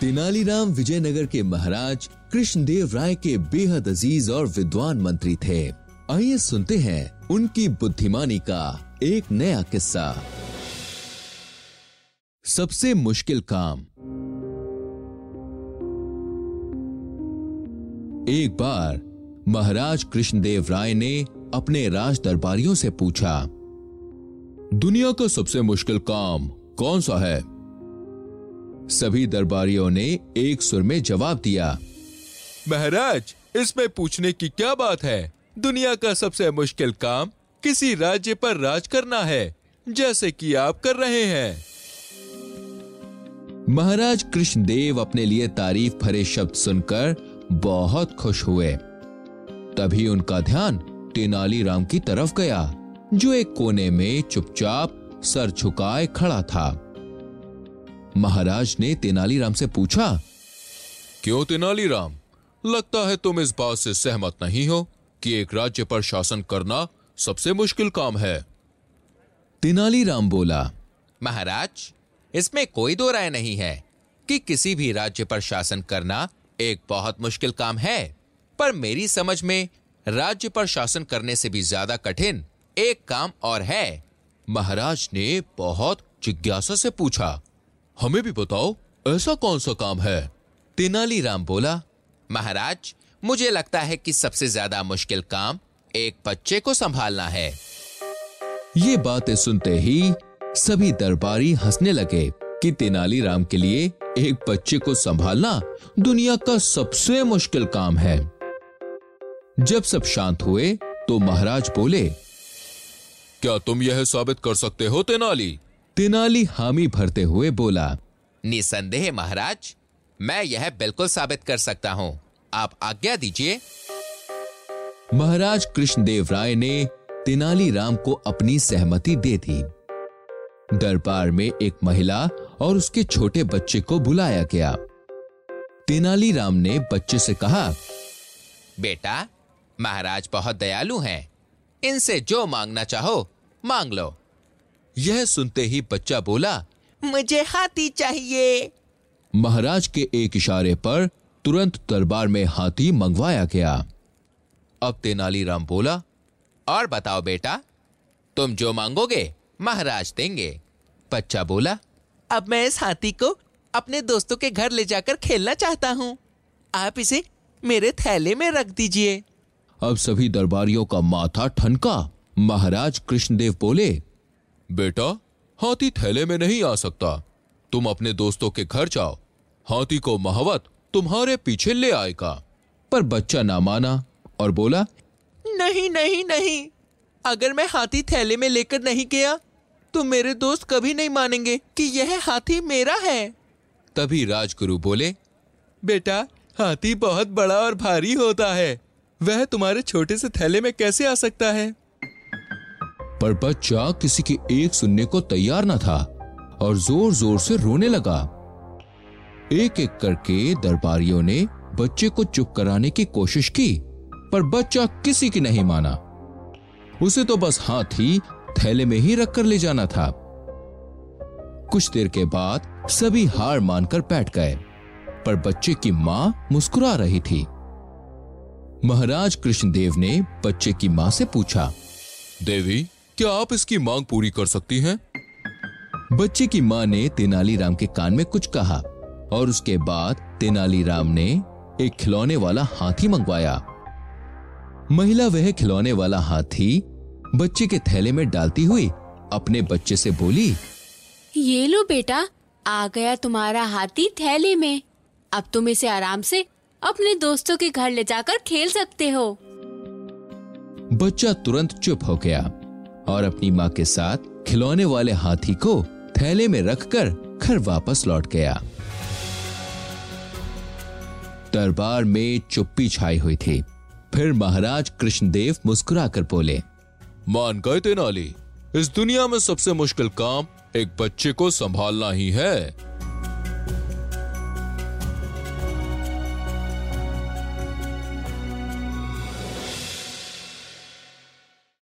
तेनालीराम विजयनगर के महाराज कृष्णदेव राय के बेहद अज़ीज़ और विद्वान मंत्री थे। आइए सुनते हैं उनकी बुद्धिमानी का एक नया किस्सा। सबसे मुश्किल काम। एक बार महाराज कृष्णदेव राय ने अपने राज दरबारियों से पूछा दुनिया का सबसे मुश्किल काम कौन सा है? सभी दरबारियों ने एक सुर में जवाब दिया, महाराज, इसमें पूछने की क्या बात है? दुनिया का सबसे मुश्किल काम किसी राज्य पर राज करना है, जैसे कि आप कर रहे हैं. महाराज कृष्णदेव अपने लिए तारीफ़ भरे शब्द सुनकर बहुत खुश हुए। तभी उनका ध्यान तेनालीराम की तरफ़ गया। जो एक कोने में चुपचाप सर झुकाए खड़ा था। महाराज ने तेनालीराम से पूछा क्यों तेनालीराम? लगता है तुम इस बात से सहमत नहीं हो कि एक राज्य पर शासन करना सबसे मुश्किल काम है। तेनालीराम बोला महाराज इसमें कोई दो राय नहीं है कि किसी भी राज्य पर शासन करना एक बहुत मुश्किल काम है पर मेरी समझ में राज्य पर शासन करने से भी ज़्यादा कठिन एक काम और है। महाराज ने बहुत जिज्ञासा से पूछा, हमें भी बताओ, ऐसा कौन सा काम है? तेनालीराम बोला, महाराज, मुझे लगता है कि सबसे ज़्यादा मुश्किल काम एक बच्चे को संभालना है। ये बातें सुनते ही सभी दरबारी हंसने लगे कि तेनालीराम के लिए एक बच्चे को संभालना दुनिया का सबसे मुश्किल काम है। जब सब शांत हुए तो महाराज बोले क्या तुम यह साबित कर सकते हो तेनाली? तेनाली हामी भरते हुए बोला निसंदेह महाराज मैं यह बिल्कुल साबित कर सकता हूँ। आप आज्ञा दीजिए। महाराज कृष्णदेव राय ने तेनालीराम को अपनी सहमति दे दी। दरबार में एक महिला और उसके छोटे बच्चे को बुलाया गया। तेनालीराम ने बच्चे से कहा बेटा महाराज बहुत दयालु हैं। इनसे जो मांगना चाहो मांग लो। यह सुनते ही बच्चा बोला मुझे हाथी चाहिए। महाराज के एक इशारे पर तुरंत दरबार में हाथी मंगवाया गया। अब तेनालीराम बोला और बताओ बेटा तुम जो मांगोगे महाराज देंगे। बच्चा बोला अब मैं इस हाथी को अपने दोस्तों के घर ले जाकर खेलना चाहता हूँ। आप इसे मेरे थैले में रख दीजिए। अब सभी दरबारियों का माथा ठनका। महाराज कृष्णदेव बोले बेटा हाथी थैले में नहीं आ सकता। तुम अपने दोस्तों के घर जाओ। हाथी को महावत तुम्हारे पीछे ले आएगा। पर बच्चा ना माना और बोला नहीं नहीं नहीं। अगर मैं हाथी थैले में लेकर नहीं गया तो मेरे दोस्त कभी नहीं मानेंगे कि यह हाथी मेरा है। तभी राजगुरु बोले बेटा हाथी बहुत बड़ा और भारी होता है। वह तुम्हारे छोटे से थैले में कैसे आ सकता है? पर बच्चा किसी की एक सुनने को तैयार न था और ज़ोर ज़ोर से रोने लगा। एक एक करके दरबारियों ने बच्चे को चुप कराने की कोशिश की, पर बच्चा किसी की नहीं माना। उसे तो बस हाथी थैले में ही रखकर ले जाना था। कुछ देर के बाद सभी हार मानकर बैठ गए, पर बच्चे की माँ मुस्कुरा रही थी। महाराज कृष्णदेव ने बच्चे की माँ से पूछा देवी क्या आप इसकी मांग पूरी कर सकती हैं? बच्चे की माँ ने तेनालीराम के कान में कुछ कहा और उसके बाद तेनालीराम ने एक खिलौने वाला हाथी मंगवाया महिला वह खिलौने वाला हाथी बच्चे के थैले में डालती हुई अपने बच्चे से बोली ये लो बेटा आ गया तुम्हारा हाथी थैले में अब तुम इसे आराम से अपने दोस्तों के घर ले जाकर खेल सकते हो। बच्चा तुरंत चुप हो गया और अपनी माँ के साथ खिलौने वाले हाथी को थैले में रखकर घर वापस लौट गया। दरबार में चुप्पी छाई हुई थी। फिर महाराज कृष्णदेव मुस्कुराकर बोले मान गए तेनाली इस दुनिया में सबसे मुश्किल काम एक बच्चे को संभालना ही है।